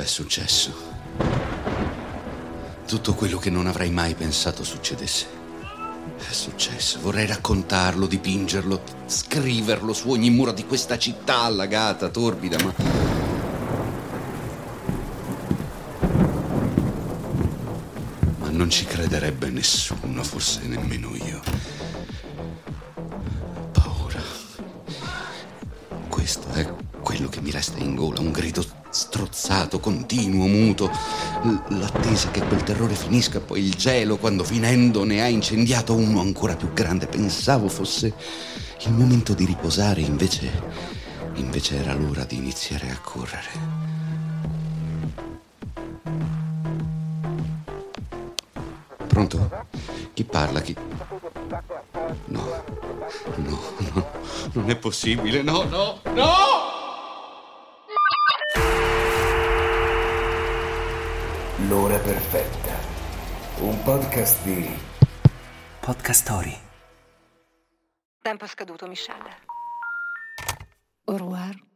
È successo. Tutto quello che non avrei mai pensato succedesse. È successo. Vorrei raccontarlo, dipingerlo, scriverlo su ogni muro di questa città allagata, torbida, ma... Ma non ci crederebbe nessuno, forse nemmeno io. Paura. Questo è quello che mi resta in gola, un grido strozzato, continuo, muto. L'attesa che quel terrore finisca, poi il gelo quando finendo ne ha incendiato uno ancora più grande. Pensavo fosse il momento di riposare, invece, invece era l'ora di iniziare a correre. Pronto? Chi parla? Chi... No, no, no, non è possibile, no, no, no! L'ora perfetta. Un podcast di Podcast Story. Tempo scaduto, Michelle. Au revoir.